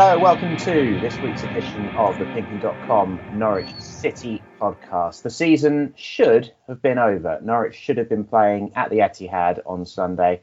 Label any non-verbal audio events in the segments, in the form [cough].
Hello, welcome to this week's edition of the Pinkun.com Norwich City podcast. The season should have been over. Norwich should have been playing at the Etihad on Sunday,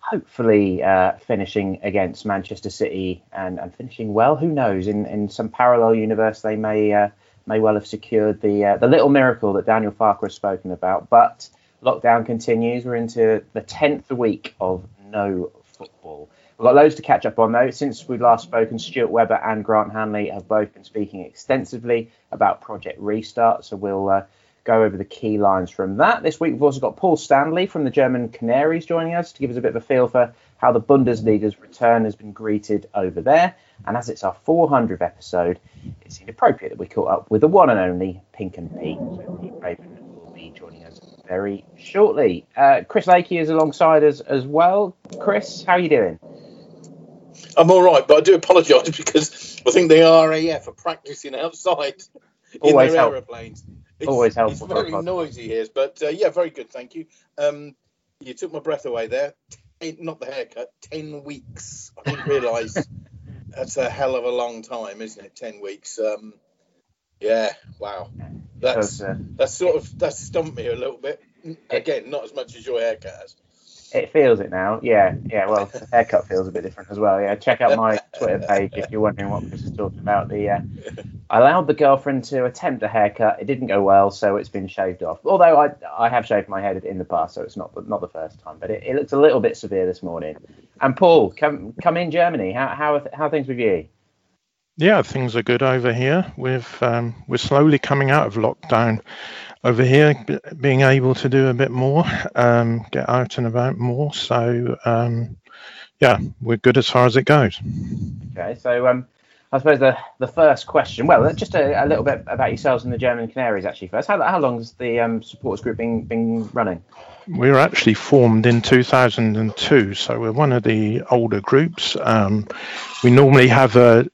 hopefully uh, finishing against Manchester City and, and finishing well. Who knows? In, in some parallel universe, they may uh, may well have secured the uh, the little miracle that Daniel Farke has spoken about. But lockdown continues. We're into the tenth week of no football. We've got loads to catch up on though. Since we last spoken, Stuart Webber and Grant Hanley have both been speaking extensively about Project Restart. So we'll uh, go over the key lines from that. This week we've also got Paul Standley from the German Canaries joining us to give us a bit of a feel for how the Bundesliga's return has been greeted over there. And as it's our 400th episode, it's inappropriate that we caught up with the one and only Pink and Pete. So Pete Raven will be joining us very shortly. Uh, Chris Lakey is alongside us as well. Chris, how are you doing? I'm all right, but I do apologise [laughs] because I think the RAF are practicing outside Always in their help. aeroplanes. It's, Always helpful It's very noisy here, but uh, yeah, very good, thank you. Um, you took my breath away there. Ten, not the haircut. Ten weeks. I didn't realise [laughs] that's a hell of a long time, isn't it? Ten weeks. Um, yeah. Wow. That's uh, that's sort of that's stumped me a little bit. Again, not as much as your haircut has. It feels it now. Yeah, yeah. Well, haircut feels a bit different as well. Yeah, check out my Twitter page if you're wondering what Chris is talking about. The uh, I allowed the girlfriend to attempt a haircut. It didn't go well, so it's been shaved off. Although I I have shaved my head in the past, so it's not the, not the first time. But it, it looks a little bit severe this morning. And Paul, come come in Germany. How how how are things with you? Yeah, things are good over here. We've um, we're slowly coming out of lockdown over here, b- being able to do a bit more, um, get out and about more. So um, yeah, we're good as far as it goes. Okay, so um, I suppose the the first question. Well, just a, a little bit about yourselves and the German Canaries actually first. How how long has the um, supporters group been been running? We were actually formed in 2002, so we're one of the older groups. Um, we normally have a,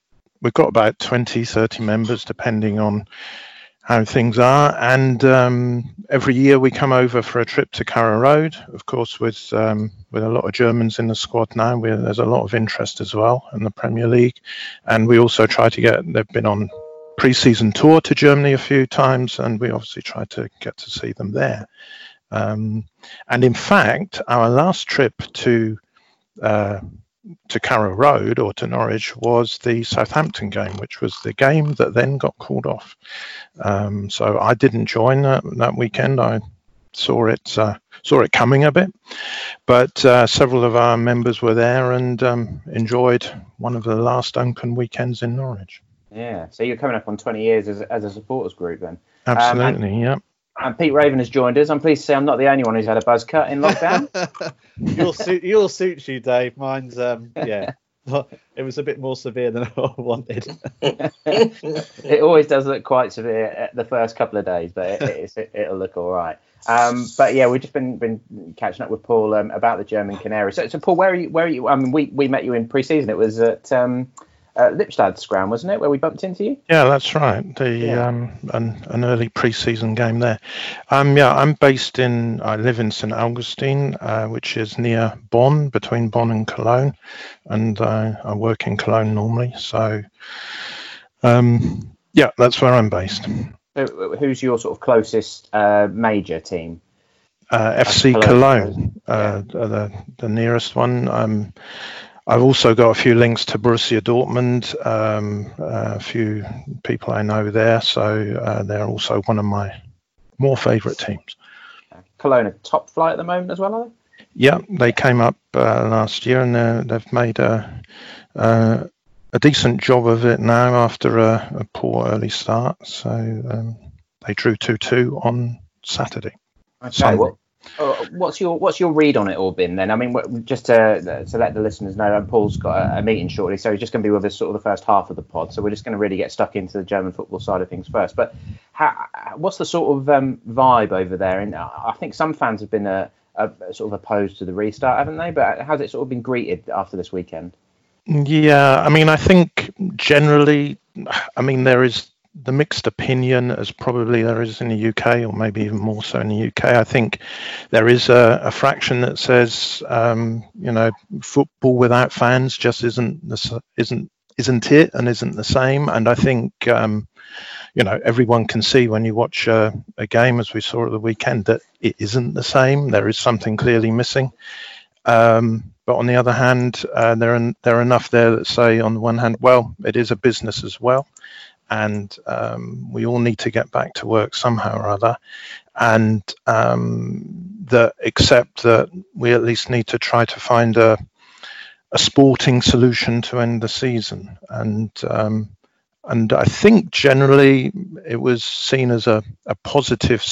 we've got about 20, 30 members, depending on how things are. And um, every year we come over for a trip to Carrow Road. Of course, with um, with a lot of Germans in the squad now, we there's a lot of interest as well in the Premier League. And we also try to get, they've been on pre-season tour to Germany a few times, and we obviously try to get to see them there. Um, and in fact, our last trip to uh, to Carrow Road or to Norwich was the Southampton game, which was the game that then got called off. Um, so I didn't join that, that weekend. I saw it uh, saw it coming a bit, but uh, several of our members were there and um, enjoyed one of the last open weekends in Norwich. Yeah, so you're coming up on 20 years as, as a supporters group then. Absolutely, yeah. And Pete Raven has joined us. I'm pleased to say I'm not the only one who's had a buzz cut in lockdown. [laughs] your suit, your suits you, Dave. Mine's um, yeah. It was a bit more severe than [laughs] I wanted. it always does look quite severe at the first couple of days, but it, it's, it, it'll look all right. Um, but yeah, we've just been been catching up with Paul um, about the German Canaries. So, so Paul, where are you? Where are you? I mean, we, we met you in pre-season. It was at um, uh, Lippstadt's ground, wasn't it, where we bumped into you? Yeah, that's right. The Yeah. um, an, an early pre-season game there. Um, yeah, I'm based in. I live in St Augustine, uh, which is near Bonn, between Bonn and Cologne, and uh, I work in Cologne normally. So, um, yeah, that's where I'm based. Who- Who's your sort of closest uh, major team? Uh, FC Cologne. Cologne, uh, are the the nearest one. Um, I've also got a few links to Borussia Dortmund, um, a few people I know there, so uh, they're also one of my more favourite teams. Cologne are top flight at the moment as well, are they? Yeah, they came up uh, last year and uh, they've made a, uh, a decent job of it now after a, a poor early start. So um, they drew 2 2 on Saturday. Okay. Sunday. What, uh, what's your what's your read on it all been then? I mean, just to to let the listeners know, and Paul's got a, a meeting shortly, so he's just going to be with us sort of the first half of the pod. So we're just going to really get stuck into the German football side of things first. But how, what's the sort of um, vibe over there? And I think some fans have been uh, uh, sort of opposed to the restart, haven't they? But how's it sort of been greeted after this weekend? Yeah, I mean, I think generally, I mean, there is the mixed opinion as probably there is in the UK, or maybe even more so in the UK. I think there is a, a fraction that says, um, you know, football without fans just isn't the isn't isn't it and isn't the same. And I think um, you know everyone can see when you watch a, game, as we saw at the weekend, that it isn't the same. There is something clearly missing. Um, but on the other hand, uh, there are there are enough there that say, on the one hand, well, it is a business as well, and um, we all need to get back to work somehow or other, and um, that accept that we at least need to try to find a a sporting solution to end the season, and um, and I think generally it was seen as a, a positive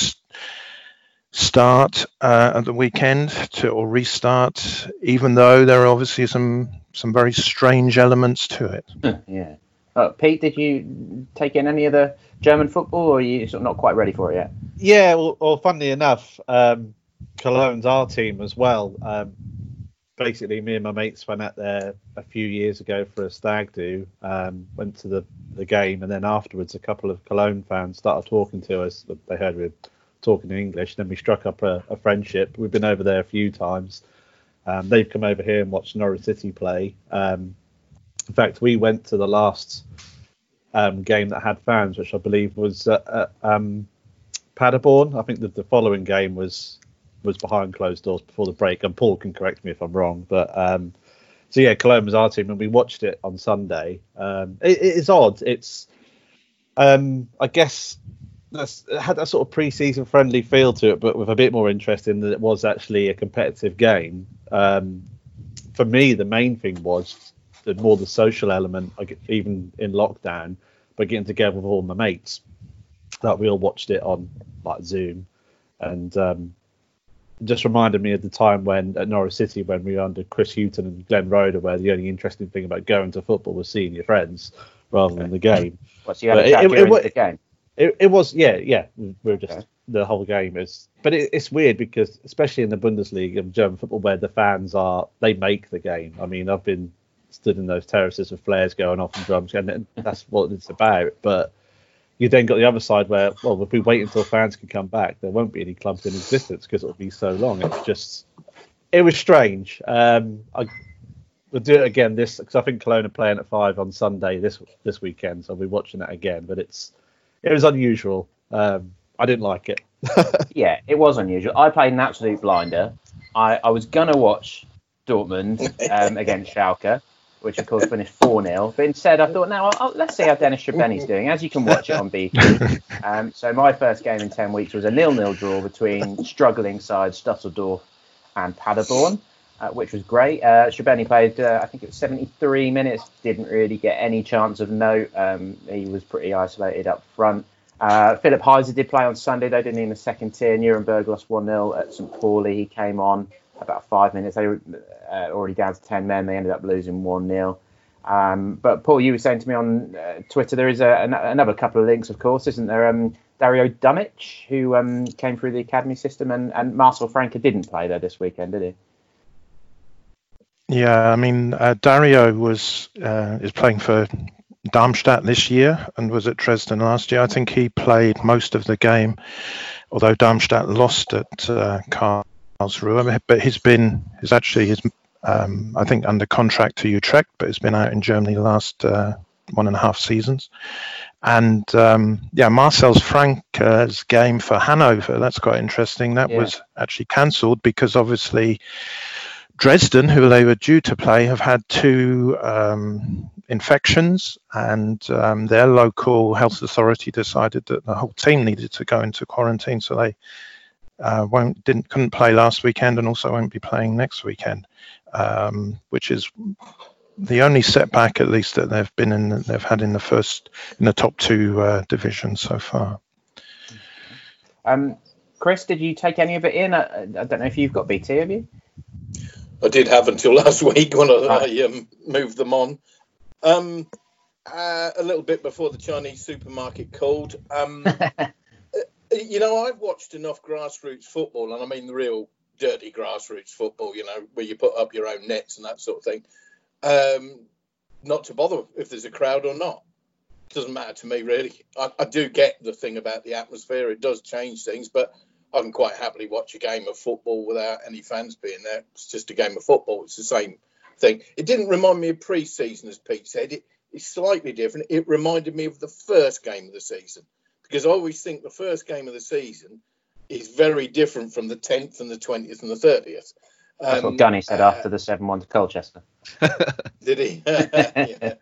start uh, at the weekend to or restart, even though there are obviously some some very strange elements to it. [laughs] yeah. Uh, Pete, did you take in any of the German football, or are you sort of not quite ready for it yet? Yeah, well, well funnily enough, um, Cologne's our team as well. Um, basically, me and my mates went out there a few years ago for a stag do. Um, went to the, the game, and then afterwards, a couple of Cologne fans started talking to us. They heard we were talking in English. and Then we struck up a, a friendship. We've been over there a few times. Um, they've come over here and watched Norwich City play. Um, in fact, we went to the last um, game that had fans, which I believe was at, at um, Paderborn. I think that the following game was was behind closed doors before the break. And Paul can correct me if I'm wrong, but um, so yeah, Cologne was our team, and we watched it on Sunday. Um, it, it is odd. It's um, I guess that's, it had that sort of pre-season friendly feel to it, but with a bit more interest in that it was actually a competitive game. Um, for me, the main thing was the more the social element, even in lockdown, but getting together with all my mates. That we all watched it on like Zoom, and um, just reminded me of the time when at Norwich City when we were under Chris Hughton and Glenn Roeder, where the only interesting thing about going to football was seeing your friends rather than the game. What's the other it, it, it, the game? It, it was yeah yeah we are just okay. the whole game is but it, it's weird because especially in the Bundesliga of German football where the fans are they make the game. I mean I've been stood in those terraces with flares going off and drums and that's what it's about. But you then got the other side where well if we wait until fans can come back there won't be any clubs in existence because it'll be so long. It's just it was strange. Um, I we'll do it again this because I think Cologne are playing at five on Sunday this this weekend, so I'll be watching that again. But it's it was unusual. Um, I didn't like it. [laughs] yeah, it was unusual. I played an absolute blinder. I, I was gonna watch Dortmund [laughs] um, against Schalke, which of course finished four 0 But instead, I thought, now I'll, let's see how Dennis Srbeny's doing. As you can watch it on BT. [laughs] Um, so my first game in ten weeks was a nil-nil draw between struggling sides Dusseldorf and Paderborn. Uh, which was great. Uh, played, uh, I think it was 73 minutes, didn't really get any chance of note. Um, he was pretty isolated up front. Uh, Philipp Heise did play on Sunday, though, didn't he, in the second tier? Nuremberg lost 1 0 at St. Pauli. He came on about five minutes. They were uh, already down to 10 men. They ended up losing 1 0. Um, but Paul, you were saying to me on uh, Twitter there is a, an, another couple of links, of course, isn't there? Um, Dario Dumic, who um, came through the academy system, and, and Marcel Franke didn't play there this weekend, did he? Yeah, I mean uh, Dario was uh, is playing for Darmstadt this year and was at Dresden last year. I think he played most of the game, although Darmstadt lost at uh, But he's been he's actually he's um, I think under contract to Utrecht, but he's been out in Germany the last uh, one and a half seasons. And um, yeah, Marcel's Franke's game for Hanover, that's quite interesting. That yeah. was actually cancelled because obviously Dresden, who they were due to play, have had two um, infections, and um, their local health authority decided that the whole team needed to go into quarantine, so they uh, won't didn't couldn't play last weekend, and also won't be playing next weekend, um, which is the only setback, at least that they've been in, they've had in the first in the top two uh, divisions so far. Um, Chris, did you take any of it in? I, I don't know if you've got BT, have you? I did have until [laughs] last week when I, I um, moved them on. Um, uh, a little bit before the Chinese supermarket called. Um, [laughs] you know, I've watched enough grassroots football, and I mean the real dirty grassroots football. You know, where you put up your own nets and that sort of thing. Um, not to bother if there's a crowd or not. Doesn't matter to me really. I, I do get the thing about the atmosphere; it does change things, but I can quite happily watch a game of football without any fans being there. It's just a game of football. It's the same thing. It didn't remind me of pre-season, as Pete said. It is slightly different. It reminded me of the first game of the season because I always think the first game of the season is very different from the 10th and the 20th and the 30th. That's um, what Gunny said uh, after the 7 1 to Colchester. [laughs] Did he? [laughs] yeah.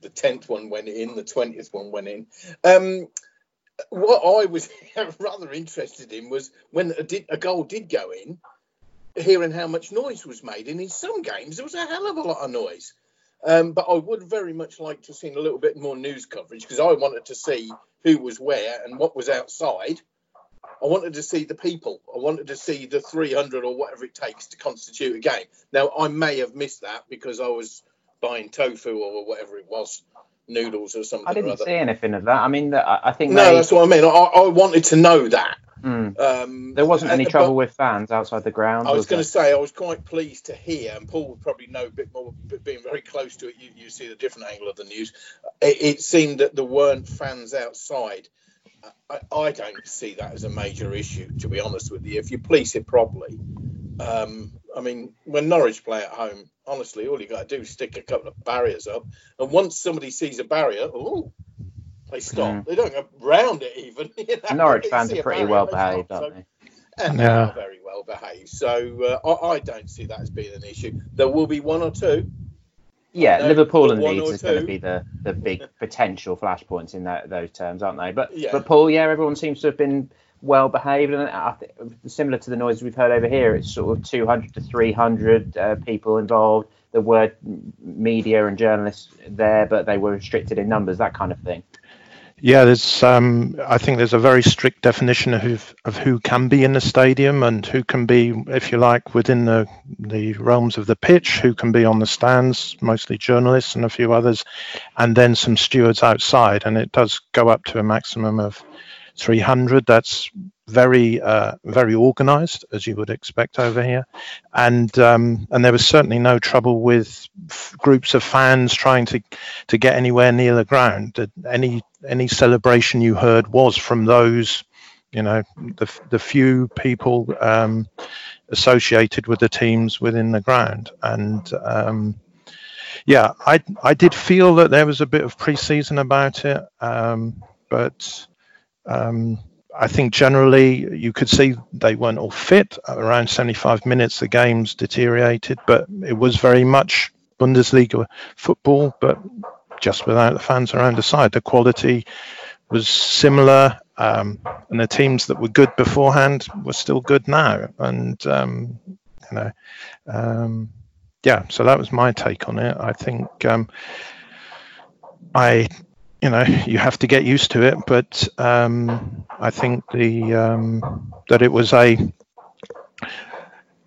The 10th one went in, the 20th one went in. Um, what I was [laughs] rather interested in was when a, did, a, goal did go in, hearing how much noise was made. And in some games, there was a hell of a lot of noise. Um, but I would very much like to see a little bit more news coverage because I wanted to see who was where and what was outside. I wanted to see the people. I wanted to see the 300 or whatever it takes to constitute a game. Now, I may have missed that because I was buying tofu or whatever it was, noodles or something. I didn't see anything of that. I mean, I think. No, they... that's what I mean. I, I wanted to know that. Mm. Um, there wasn't any trouble with fans outside the ground. I was, was going to say I was quite pleased to hear, and Paul would probably know a bit more, but being very close to it. You, you see the different angle of the news. It, it seemed that there weren't fans outside. I, I, don't see that as a major issue, to be honest with you. If you police it properly, um, I mean, when Norwich play at home, honestly, all you got to do is stick a couple of barriers up, and once somebody sees a barrier, oh, they stop. Mm. They don't go round it even. [laughs] You know? Norwich fans are pretty well behaved, aren't they? And yeah. they are very well behaved. So uh, I, I, don't see that as being an issue. There will be one or two. Yeah, Liverpool and Leeds is going to be the, the big [laughs] potential flashpoints in that, those terms, aren't they? But yeah. but Paul, yeah, everyone seems to have been well behaved, and I think, similar to the noise we've heard over here, it's sort of 200 to 300 uh, people involved. There were media and journalists there, but they were restricted in numbers, that kind of thing. Yeah, there's. Um, I think there's a very strict definition of of who can be in the stadium and who can be, if you like, within the the realms of the pitch. Who can be on the stands, mostly journalists and a few others, and then some stewards outside. And it does go up to a maximum of 300. That's very uh, very organised, as you would expect over here, and um, and there was certainly no trouble with groups of fans trying to to get anywhere near the ground. Any any celebration you heard was from those, you know, the the few people um, associated with the teams within the ground, and um, yeah, I I did feel that there was a bit of pre-season about it, um, but um, I think generally you could see they weren't all fit. Around 75 minutes, the games deteriorated, but it was very much Bundesliga football, but just without the fans around the side. The quality was similar, um, and the teams that were good beforehand were still good now. And um, you know, um, yeah. So that was my take on it. I think um, I you know you have to get used to it but um, i think the um, that it was a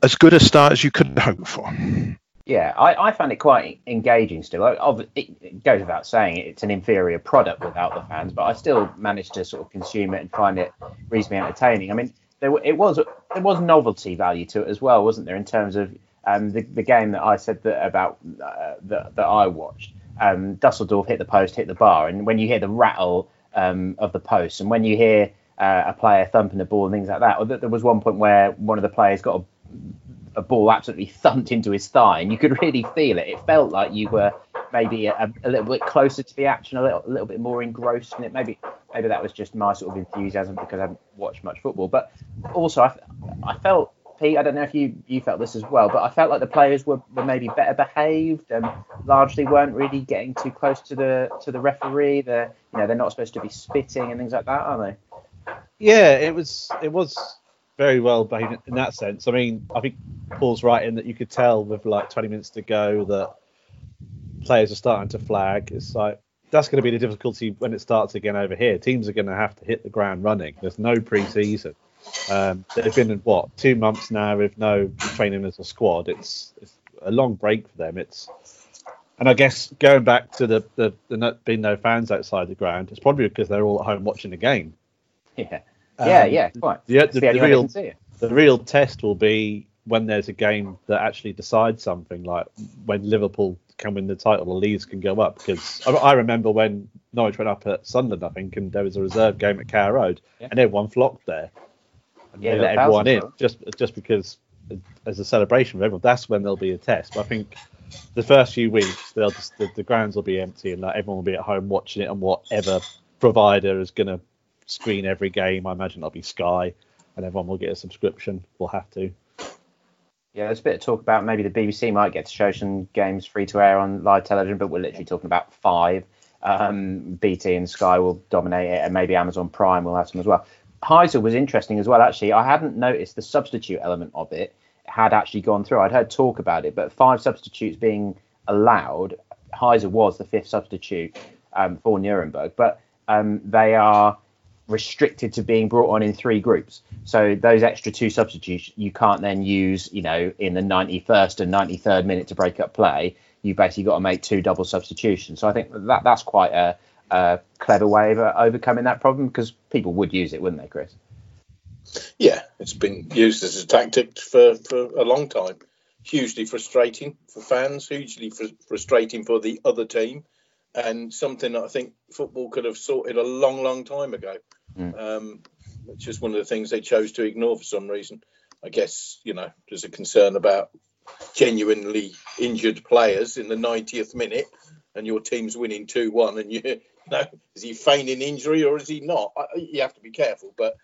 as good a start as you could hope for. Yeah i, I found it quite engaging still. It goes without saying it's an inferior product without the fans but i still managed to sort of consume it and find it reasonably entertaining. I mean there it was there was novelty value to it as well wasn't there in terms of um, the, the game that i said that about uh, that, that i watched um, Dusseldorf hit the post, hit the bar, and when you hear the rattle um, of the post, and when you hear uh, a player thumping the ball and things like that, or there was one point where one of the players got a, a, ball absolutely [laughs] thumped into his thigh, and you could really feel it. It felt like you were maybe a, a little bit closer to the action, a little, a little bit more engrossed in it. Maybe maybe that was just my sort of enthusiasm because I haven't watched much football, but also I, I felt Pete, I don't know if you, you felt this as well, but I felt like the players were, were maybe better behaved and largely weren't really getting too close to the to the referee. They're you know they're not supposed to be spitting and things like that, are they? Yeah, it was it was very well behaved in that sense. I mean, I think Paul's right in that you could tell with like 20 minutes to go that players are starting to flag. It's like that's going to be the difficulty when it starts again over here. Teams are going to have to hit the ground running. There's no pre-season. Um, they've been in what two months now with no training as a squad. It's, it's a long break for them. It's and I guess going back to the, the, the not being no fans outside the ground, it's probably because they're all at home watching the game. Yeah, um, yeah, yeah, quite. The, the, the, the real the real test will be when there's a game that actually decides something, like when Liverpool can win the title or Leeds can go up. Because I, I remember when Norwich went up at Sunderland, I think, and there was a reserve game at Carrow Road, yeah. and everyone flocked there yeah, let everyone in just just because as a celebration for everyone. That's when there'll be a test. But I think the first few weeks, they'll just the, the grounds will be empty and like, everyone will be at home watching it on whatever provider is going to screen every game. I imagine that'll be Sky, and everyone will get a subscription. We'll have to. Yeah, there's a bit of talk about maybe the BBC might get to show some games free to air on live television, but we're literally talking about five. Um, BT and Sky will dominate it, and maybe Amazon Prime will have some as well. Heise was interesting as well. Actually, I hadn't noticed the substitute element of it had actually gone through. I'd heard talk about it, but five substitutes being allowed. Heise was the fifth substitute um, for Nuremberg, but um, they are restricted to being brought on in three groups. So those extra two substitutes you can't then use, you know, in the 91st and 93rd minute to break up play. You've basically got to make two double substitutions. So I think that that's quite a, a clever way of uh, overcoming that problem because people would use it, wouldn't they, Chris? Yeah, it's been used as a tactic for, for a long time. Hugely frustrating for fans, hugely fr- frustrating for the other team, and something that I think football could have sorted a long, long time ago. Mm. Um, it's just one of the things they chose to ignore for some reason. I guess you know there's a concern about genuinely injured players in the 90th minute, and your team's winning two one, and you, you [laughs] know is he feigning injury or is he not? I, you have to be careful, but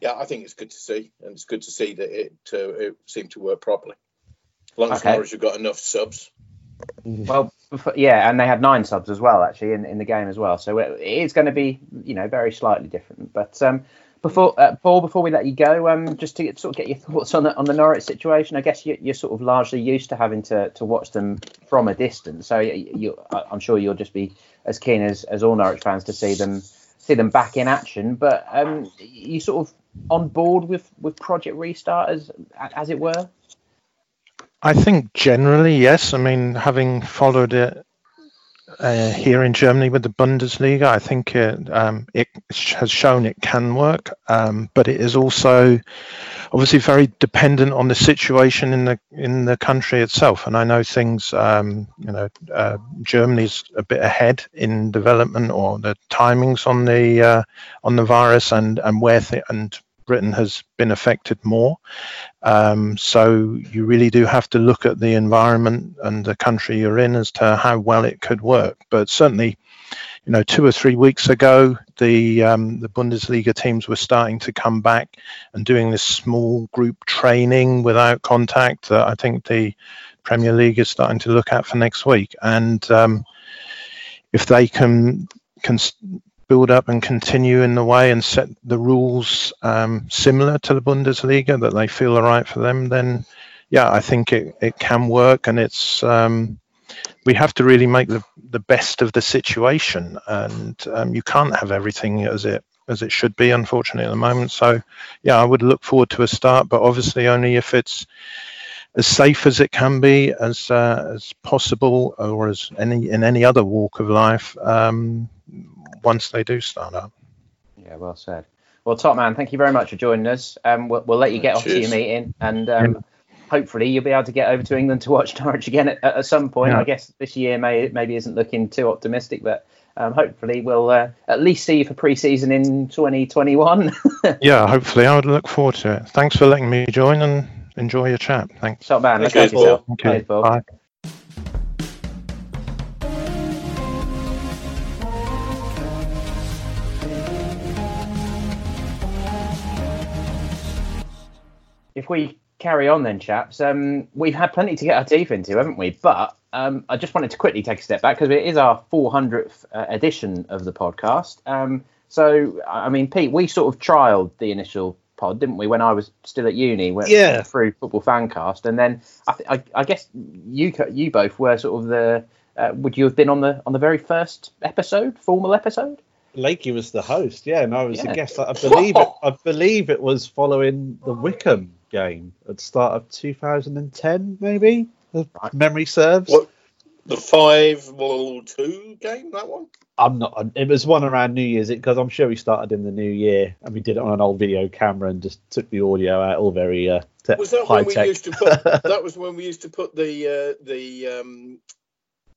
yeah, I think it's good to see, and it's good to see that it uh, it seemed to work properly. As long as okay. Norwich have got enough subs. Well, yeah, and they had nine subs as well, actually, in, in the game as well. So it is going to be, you know, very slightly different. But um, before uh, Paul, before we let you go, um, just to get, sort of get your thoughts on the on the Norwich situation. I guess you, are sort of largely used to having to, to watch them from a distance, so you, I'm sure you'll just be as keen as, as all Norwich fans to see them see them back in action. But um, you sort of on board with with Project Restart as as it were. I think generally, yes. I mean, having followed it uh, here in Germany with the Bundesliga, I think it, um, it has shown it can work, um, but it is also obviously very dependent on the situation in the in the country itself. And I know things, um, you know, uh, Germany's a bit ahead in development or the timings on the uh, on the virus and and where th- and Britain has been affected more. Um, so you really do have to look at the environment and the country you're in as to how well it could work. But certainly, you know, two or three weeks ago, the um, the Bundesliga teams were starting to come back and doing this small group training without contact. that I think the Premier League is starting to look at for next week, and um, if they can can build up and continue in the way and set the rules um, similar to the Bundesliga that they feel are right for them, then yeah, I think it, it can work. And it's um, we have to really make the, the best of the situation, and um, you can't have everything as it as it should be, unfortunately, at the moment. So yeah, I would look forward to a start, but obviously only if it's as safe as it can be, as uh, as possible, or as any in any other walk of life. Um, once they do start up. Yeah, well said. Well, top man, thank you very much for joining us. Um, we'll, we'll let you get off to your meeting, and um, hopefully you'll be able to get over to England to watch [laughs] Norwich again at, at some point. Yeah. I guess this year may maybe isn't looking too optimistic, but um, hopefully we'll uh, at least see you for pre-season in 2021. [laughs] yeah, hopefully I would look forward to it. Thanks for letting me join and enjoy your chat. Thanks. Top man, look after yourself. Okay. Bye. If we carry on then, chaps, um, we've had plenty to get our teeth into, haven't we? But um, I just wanted to quickly take a step back because it is our 400th uh, edition of the podcast. Um, so, I mean, Pete, we sort of trialed the initial pod, didn't we, when I was still at uni? yeah. Through Football Fancast, and then I, I, I, guess you you both were sort of the. Uh, would you have been on the on the very first episode, formal episode? Lakey was the host, yeah, and I was yeah. a guest. I believe it. [laughs] I believe it was following the Wycombe game at the start of 2010, maybe. If memory serves. What the five two game? That one. I'm not. It was one around New Year's because I'm sure we started in the new year and we did it on an old video camera and just took the audio out, all very uh, te- was that when we tech. used to put? [laughs] that was when we used to put the uh, the um,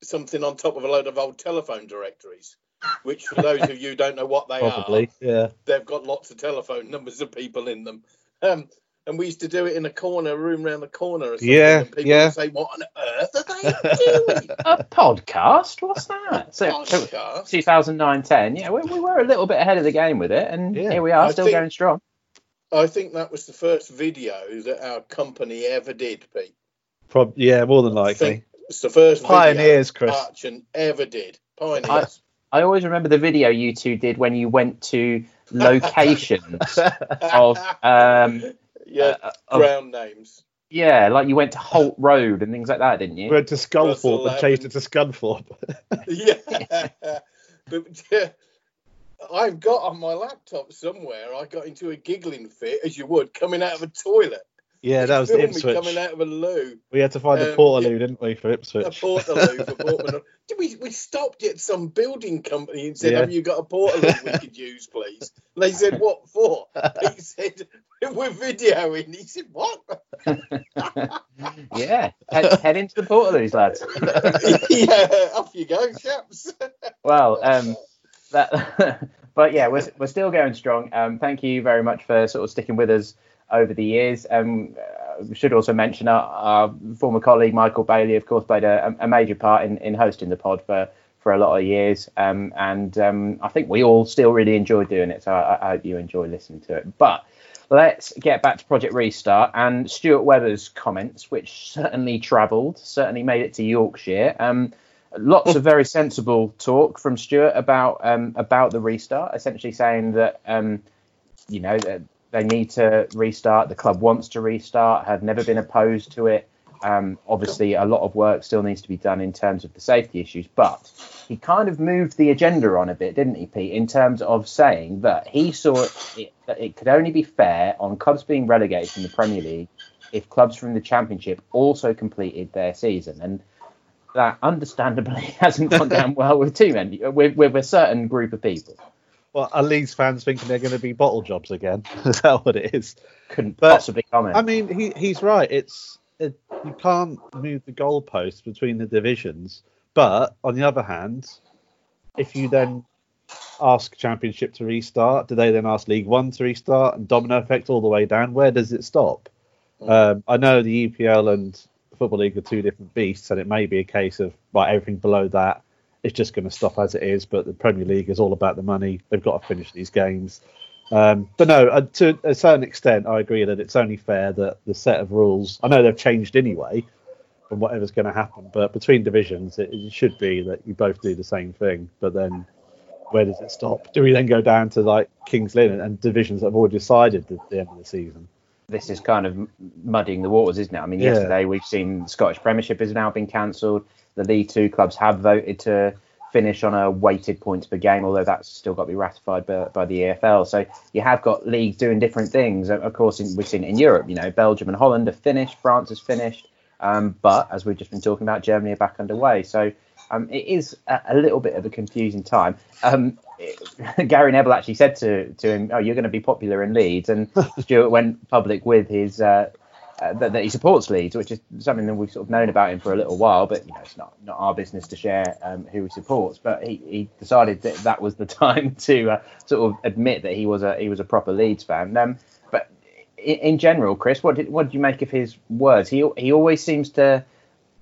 something on top of a load of old telephone directories. Which, for those of you who don't know what they Probably, are, yeah, they've got lots of telephone numbers of people in them. Um, and we used to do it in a corner, room around the corner, or something, Yeah, and people yeah. would say, "What on earth are they [laughs] doing?" A podcast? What's that? So, so Podcast? 2009 10, yeah, we, we were a little bit ahead of the game with it, and Yeah. here we are, I still think- going strong. I think that was the first video that our company ever did, Pete. Prob- yeah, more than likely. it's the first Pioneers, Chris. video Archant ever did. Pioneers. I always remember the video you two did when you went to locations [laughs] of, um, yeah, uh, of- ground names. yeah, like you went to Holt Road and things like that, didn't We you? went to Sculthorpe Russell and changed it to Scunthorpe. [laughs] yeah. [laughs] but yeah, I've got on my laptop somewhere. I got into a giggling fit, as you would, coming out of a toilet. Yeah, that was Filmed me Ipswich. coming out of a loo. We had to find a Um, Portaloo, didn't we, for A Ipswich? portaloo for Portman. [laughs] We we stopped at some building company and said, Yeah. "Have you got a portal we could use, please?" And they said, "What for?" [laughs] He said, "We're videoing." He said, "What?" [laughs] yeah, head, head into the portal, these lads. [laughs] yeah, off you go, chaps. Well, um, that, but yeah, we're, we're still going strong. Um, thank you very much for sort of sticking with us over the years. Um, uh, should also mention our, our former colleague Michael Bailey, of course, played a, a major part in, in hosting the pod for, for a lot of years. Um, and um, I think we all still really enjoy doing it. So I, I hope you enjoy listening to it. But let's get back to Project Restart and Stuart Webber's comments, which certainly travelled, certainly made it to Yorkshire. Um, lots of very sensible talk from Stuart about um, about the restart, essentially saying that um, you know they need to restart. The club wants to restart. Have never been opposed to it. Um, obviously, a lot of work still needs to be done in terms of the safety issues, but he kind of moved the agenda on a bit, didn't he, Pete? In terms of saying that he saw it, that it could only be fair on clubs being relegated from the Premier League if clubs from the Championship also completed their season, and that understandably [laughs] hasn't gone down well with too many, with, with a certain group of people. Well, are Leeds fans thinking they're going to be bottle jobs again? [laughs] is that what it is? Couldn't But, possibly comment. I mean, he, he's right. It's it, you can't move the goalposts between the divisions. But on the other hand, if you then ask Championship to restart, do they then ask League One to restart and domino effect all the way down? Where does it stop? Um, I know the EPL and Football League are two different beasts, and it may be a case of right everything below that is just going to stop as it is. But the Premier League is all about the money; they've got to finish these games. Um, but no, uh, to a certain extent, I agree that it's only fair that the set of rules. I know they've changed anyway from whatever's going to happen, but between divisions, it, it should be that you both do the same thing. But then, where does it stop? Do we then go down to like Kings Lynn and, and divisions that have already decided at the end of the season? this is kind of muddying the waters, isn't it? I mean, Yeah. yesterday we've seen Scottish Premiership has now been cancelled. The League Two clubs have voted to finish on a weighted points per game, although that's still got to be ratified by, by the EFL. So you have got leagues doing different things. Of course, in, we've seen it in Europe. You know, Belgium and Holland have finished, France has finished, um, but as we've just been talking about, Germany are back underway. So um, it is a, a little bit of a confusing time. Um, [laughs] Gary Neville actually said to, to him, "Oh, you're going to be popular in Leeds," and [laughs] Stuart went public with his uh, uh, that, that he supports Leeds, which is something that we've sort of known about him for a little while. But you know, it's not not our business to share um, who he supports. But he, he decided that that was the [laughs] time to uh, sort of admit that he was a he was a proper Leeds fan. Um, but in, in general, Chris, what did what did you make of his words? He he always seems to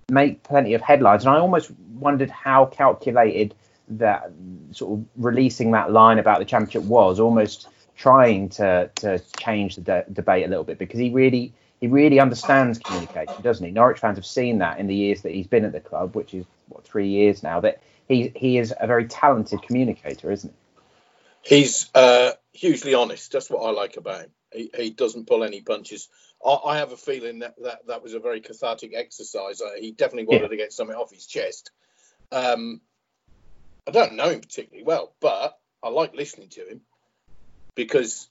make plenty of headlines, and I almost wondered how calculated that sort of releasing that line about the championship was, almost trying to to change the de- debate a little bit because he really he really understands communication, doesn't he? Norwich fans have seen that in the years that he's been at the club, which is what three years now. That he he is a very talented communicator, isn't he? He's uh, hugely honest. That's what I like about him. He, he doesn't pull any punches. I, I have a feeling that, that that was a very cathartic exercise. Uh, he definitely wanted Yeah. to get something off his chest. Um, I don't know him particularly well, but I like listening to him because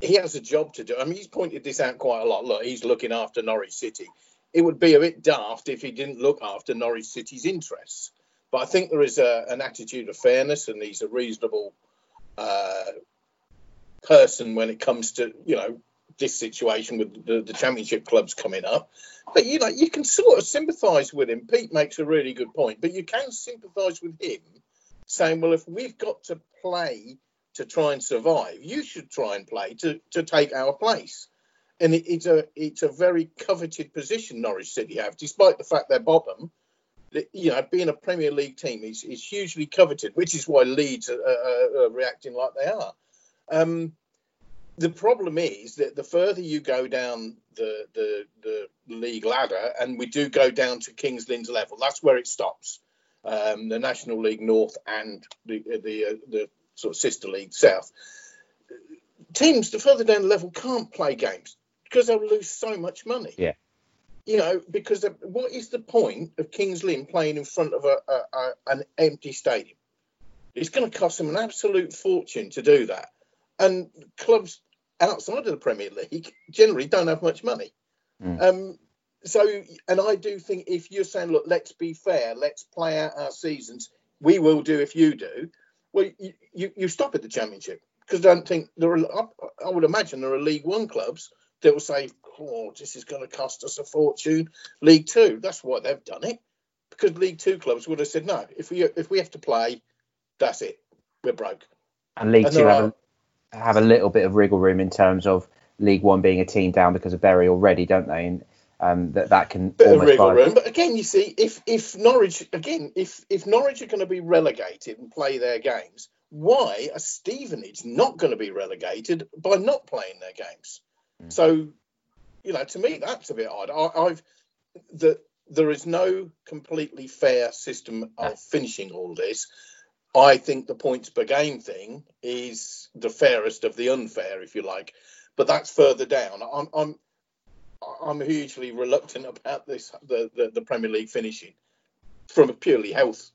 he has a job to do. I mean, he's pointed this out quite a lot. Look, he's looking after Norwich City. It would be a bit daft if he didn't look after Norwich City's interests. But I think there is a, an attitude of fairness, and he's a reasonable uh, person when it comes to you know this situation with the, the championship clubs coming up. But you know you can sort of sympathise with him. Pete makes a really good point, but you can sympathise with him saying, well, if we've got to play to try and survive, you should try and play to to take our place. and it, it's a it's a very coveted position Norwich City have, despite the fact they're bottom. You know, being a Premier League team is, is hugely coveted, which is why Leeds are, are, are reacting like they are. Um, the problem is that the further you go down the, the, the league ladder, and we do go down to Kings Lynn's level, that's where it stops. Um, the National League North and the the, uh, the sort of sister league South. Teams the further down the level can't play games because they'll lose so much money. Yeah. You know, because what is the point of Kings Lynn playing in front of a, a, a an empty stadium? It's going to cost them an absolute fortune to do that. And clubs outside of the Premier League generally don't have much money. Mm. Um, so, and I do think if you're saying, look, let's be fair, let's play out our seasons, we will do if you do. Well, you, you, you stop at the Championship because I don't think there are. I would imagine there are League One clubs that will say, "Oh, this is going to cost us a fortune." League Two, that's why they've done it, because League Two clubs would have said, "No, if we if we have to play, that's it, we're broke." And League and Two have, a, have a little bit of wriggle room in terms of League One being a team down because of Bury already, don't they? And um, that that can bit of wriggle room. But again, you see, if if Norwich again, if if Norwich are going to be relegated and play their games, why are Stevenage not going to be relegated by not playing their games? Mm. So, you know, to me that's a bit odd. I, I've that there is no completely fair system of finishing all this. I think the points per game thing is the fairest of the unfair, if you like. But that's further down. I'm, I'm I'm hugely reluctant about this the, the, the Premier League finishing from a purely health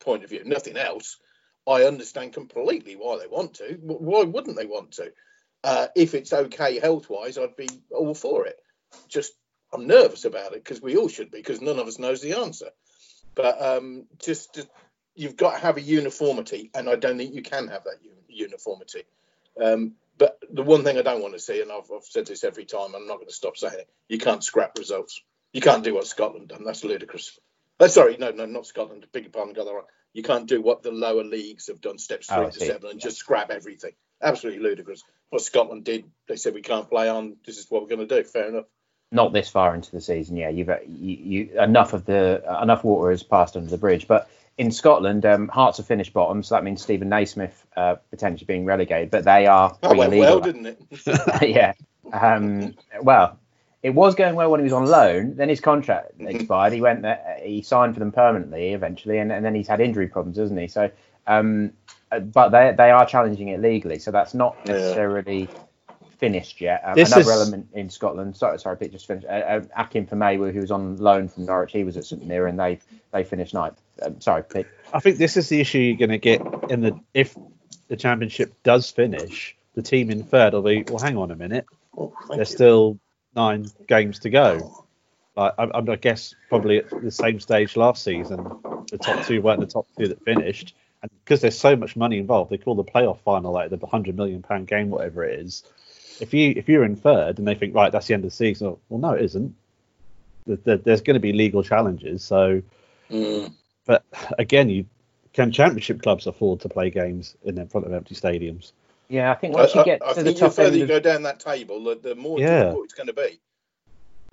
point of view. Nothing else. I understand completely why they want to. Why wouldn't they want to? Uh, if it's okay health wise, I'd be all for it. Just I'm nervous about it because we all should be because none of us knows the answer. But um, just, just, you've got to have a uniformity, and I don't think you can have that uniformity. Um, but the one thing I don't want to see, and I've, I've said this every time, I'm not going to stop saying it. You can't scrap results. You can't do what Scotland done. That's ludicrous. Oh, sorry, no, no, not Scotland. Big pardon, got that right. You can't do what the lower leagues have done, steps three oh, to seven, and just scrap everything. Absolutely ludicrous. What Scotland did, they said we can't play on. This is what we're going to do. Fair enough. Not this far into the season, yeah. You've uh, you, you enough of the enough water has passed under the bridge, but in Scotland, um, Hearts have finished bottom, so that means Steven Naismith uh, potentially being relegated. But they are. That went well, didn't it? [laughs] [laughs] yeah. Um, well, it was going well when he was on loan. Then his contract expired. He went there. He signed for them permanently eventually, and, and then he's had injury problems, hasn't he? So, um, uh, but they they are challenging it legally, so that's not necessarily. Yeah finished yet. Um, another is... element in Scotland. Sorry, sorry, Pete just finished. Uh, uh, Akin Famewo, who was on loan from Norwich, he was at St Mirren, and they they finished ninth. Um, sorry, Pete. I think this is the issue you're going to get in the if the championship does finish, the team in third will be. Well, hang on a minute. Oh, There's you. still nine games to go. Like, I, I guess probably at the same stage last season, the top two weren't the top two that finished, and because there's so much money involved, they call the playoff final like the hundred million pound game, whatever it is if you if you're in third and they think right that's the end of the season, well no it isn't. There's going to be legal challenges. So, mm. but again, you can championship clubs afford to play games in front of empty stadiums? Yeah, I think once you get I, I to the top the further end you go down that table, the, the more yeah. difficult it's going to be.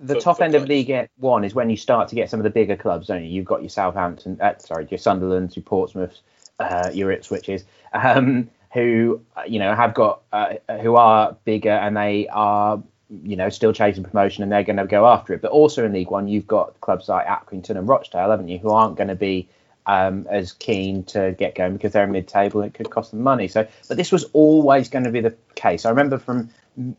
The for, top for end of League One is when you start to get some of the bigger clubs, don't you? You've got your Southampton, uh, sorry, your Sunderlands, your Portsmouth, uh, your Ipswiches. Um, who you know have got uh, who are bigger and they are you know still chasing promotion and they're going to go after it. But also in League One, you've got clubs like Accrington and Rochdale, haven't you, who aren't going to be um, as keen to get going because they're mid-table. It could cost them money. So, but this was always going to be the case. I remember from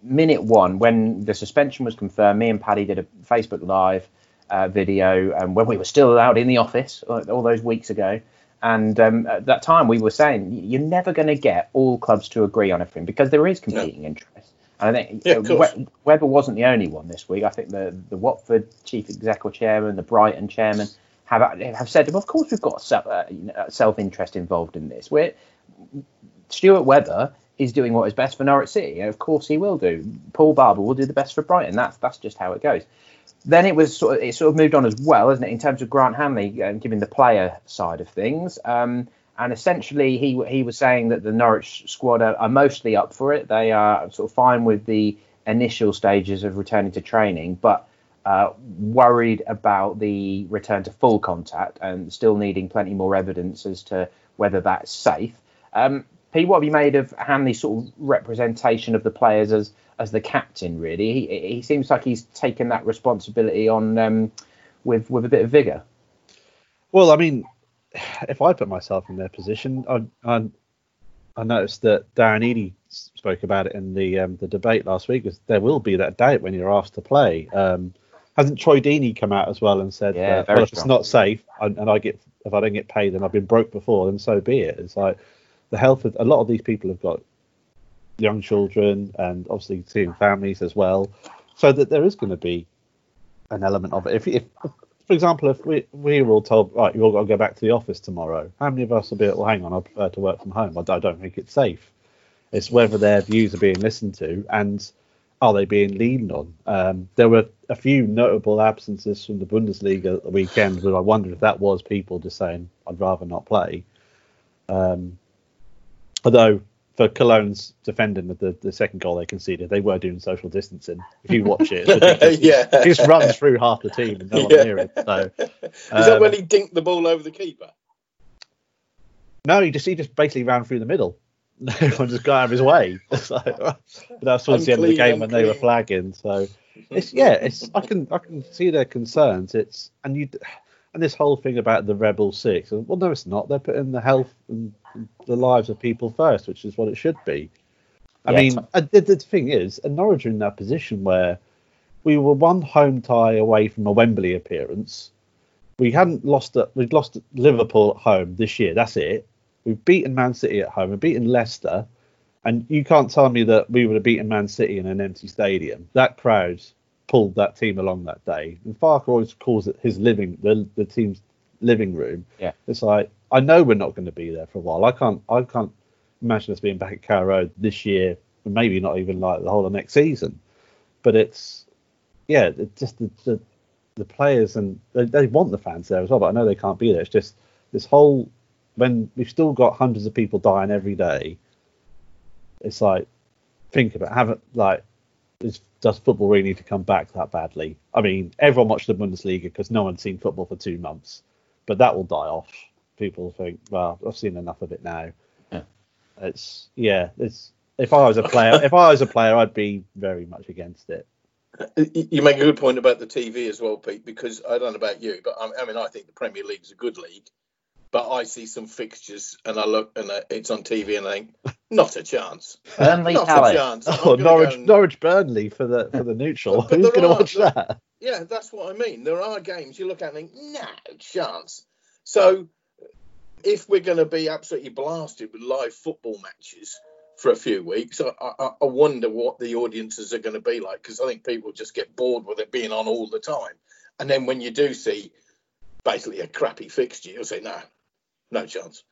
minute one when the suspension was confirmed. Me and Paddy did a Facebook Live uh, video, and when we were still allowed in the office all those weeks ago. And um, at that time, we were saying you're never going to get all clubs to agree on everything because there is competing interest. And I think yeah, uh, Webber wasn't the only one this week. I think the the Watford chief executive chairman, the Brighton chairman have have said, well, of course we've got self, uh, self interest involved in this. We're, Stuart Webber is doing what is best for Norwich City, and of course he will do. Paul Barber will do the best for Brighton. That's that's just how it goes then it was sort of it sort of moved on as well, isn't it, in terms of Grant Hanley um, giving the player side of things. Um, and essentially, he he was saying that the Norwich squad are, are, mostly up for it. They are sort of fine with the initial stages of returning to training, but uh, worried about the return to full contact and still needing plenty more evidence as to whether that's safe. Um, Pete, what have you made of Hanley's sort of representation of the players as as the captain? Really, he, he seems like he's taken that responsibility on um, with with a bit of vigour. Well, I mean, if I put myself in their position, I, I, I noticed that Darren Eadie spoke about it in the um, the debate last week. Is there will be that doubt when you're asked to play. Um, hasn't Troy Deeney come out as well and said, yeah, well, if it's not safe and, and, I get if I don't get paid, then I've been broke before, then so be it. It's like the health of a lot of these people have got young children and obviously seeing families as well, so that there is going to be an element of it. If, if for example, if we we were all told, right, you all got to go back to the office tomorrow, how many of us will be, well, hang on, I prefer to work from home. I, don't think it's safe. It's whether their views are being listened to and are they being leaned on. Um, there were a few notable absences from the Bundesliga at the weekend, but I wondered if that was people just saying, I'd rather not play. Um, although for Cologne's defending the, the second goal they conceded, they were doing social distancing. If you watch it, [laughs] yeah, he just runs through half the team and no one yeah. near it. So, um, [laughs] is that when um, he dinked the ball over the keeper? No, he just he just basically ran through the middle. [laughs] Everyone just got out of his way. So, but that was towards the end of the game when they were flagging. So it's yeah, it's I can I can see their concerns. It's and you and this whole thing about the Rebel Six. Well, no, it's not. They're putting the health and the lives of people first, which is what it should be. I yeah, mean, uh, the, the, thing is, and Norwich are in that position where we were one home tie away from a Wembley appearance. We hadn't lost it. We'd lost Liverpool at home this year. That's it. We've beaten Man City at home. We've beaten Leicester, and you can't tell me that we would have beaten Man City in an empty stadium. That crowd pulled that team along that day. And Farke always calls it his living, the the team's living room. Yeah, it's like I know we're not going to be there for a while. I can't I can't imagine us being back at Carrow Road this year, and maybe not even like the whole of next season. But it's yeah, it's just the, the the players and they, they want the fans there as well. But I know they can't be there. It's just this whole when we've still got hundreds of people dying every day. It's like think about have it like is, does football really need to come back that badly? I mean, everyone watched the Bundesliga because no one's seen football for two months, but that will die off. People think, well, I've seen enough of it now. Yeah. It's yeah, it's if I was a player, if I was a player, I'd be very much against it. Uh, you make a good point about the TV as well, Pete, because I don't know about you, but I mean, I think the Premier League is a good league but I see some fixtures and I look and uh, it's on TV and I think, not a chance. Burnley not Palace. a chance. Oh, Norwich, and... Norwich Burnley for the for the neutral. Who's going to watch that? Yeah, that's what I mean. There are games you look at and think, no chance. So if we're going to be absolutely blasted with live football matches for a few weeks, I, I, I wonder what the audiences are going to be like because I think people just get bored with it being on all the time. And then when you do see basically a crappy fixture, you'll say, no, no chance.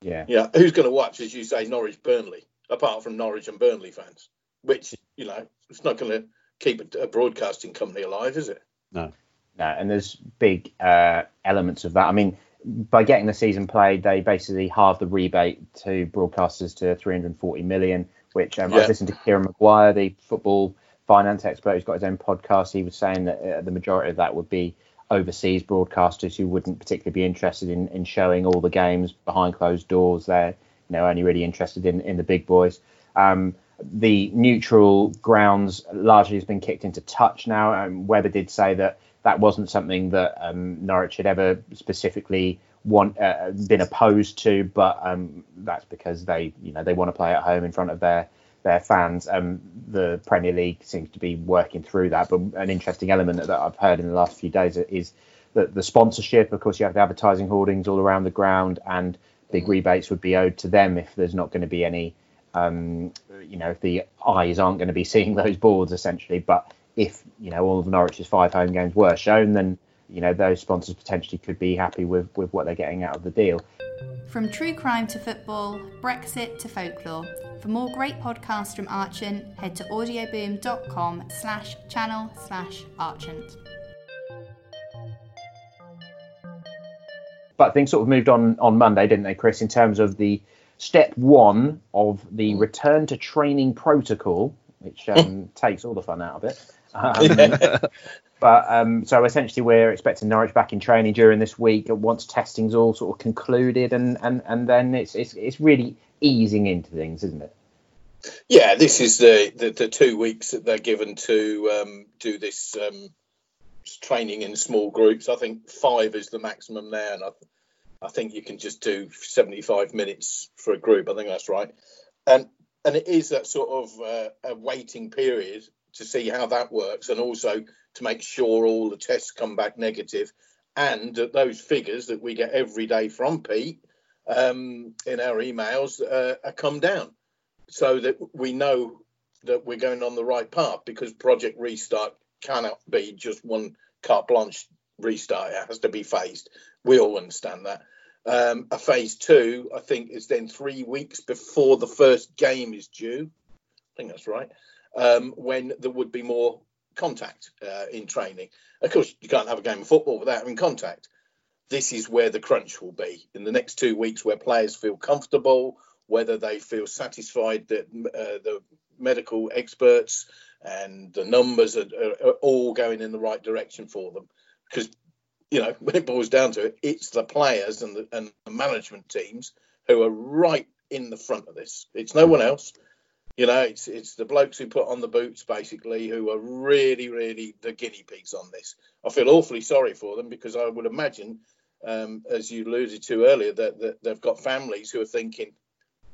Yeah. Yeah. Who's going to watch, as you say, Norwich Burnley, apart from Norwich and Burnley fans? Which, you know, it's not going to keep a, a broadcasting company alive, is it? No. No. And there's big uh, elements of that. I mean, by getting the season played, they basically halved the rebate to broadcasters to 340 million. Which um, yeah. I listened to Kieran Maguire, the football finance expert, who's got his own podcast. He was saying that uh, the majority of that would be overseas broadcasters who wouldn't particularly be interested in, in showing all the games behind closed doors. They're you know only really interested in, in the big boys. Um, the neutral grounds largely has been kicked into touch now. Um, Webber did say that that wasn't something that um, Norwich had ever specifically want uh, been opposed to, but um, that's because they you know they want to play at home in front of their their fans. Um, the Premier League seems to be working through that. But an interesting element that I've heard in the last few days is that the sponsorship. Of course, you have the advertising hoardings all around the ground, and big mm-hmm. rebates would be owed to them if there's not going to be any. Um, you know, if the eyes aren't going to be [laughs] seeing those boards essentially. But if you know all of Norwich's five home games were shown, then you know those sponsors potentially could be happy with with what they're getting out of the deal. From true crime to football, Brexit to folklore. For more great podcasts from Archant, head to audioboom.com slash channel slash Archant. But things sort of moved on on Monday, didn't they, Chris, in terms of the step one of the return to training protocol which um, [laughs] takes all the fun out of it. Um, [laughs] but um, so essentially, we're expecting Norwich back in training during this week once testing's all sort of concluded, and and and then it's it's it's really easing into things, isn't it? Yeah, this is the, the, the two weeks that they're given to um, do this um, training in small groups. I think five is the maximum now, and I, I think you can just do 75 minutes for a group. I think that's right. And and it is that sort of uh, a waiting period to see how that works, and also to make sure all the tests come back negative, and that those figures that we get every day from Pete um, in our emails uh, are come down so that we know that we're going on the right path because Project Restart cannot be just one carte blanche restart. It has to be phased. We all understand that. Um, a phase two, I think, is then three weeks before the first game is due. I think that's right. Um, when there would be more contact uh, in training. Of course, you can't have a game of football without having contact. This is where the crunch will be in the next two weeks, where players feel comfortable, whether they feel satisfied that uh, the medical experts and the numbers are, are, are, all going in the right direction for them. Because, you know, when it boils down to it, it's the players and the, and the management teams who are right in the front of this. It's no one else. You know, it's it's the blokes who put on the boots basically who are really, really the guinea pigs on this. I feel awfully sorry for them because I would imagine, um, as you alluded to earlier, that, that they've got families who are thinking,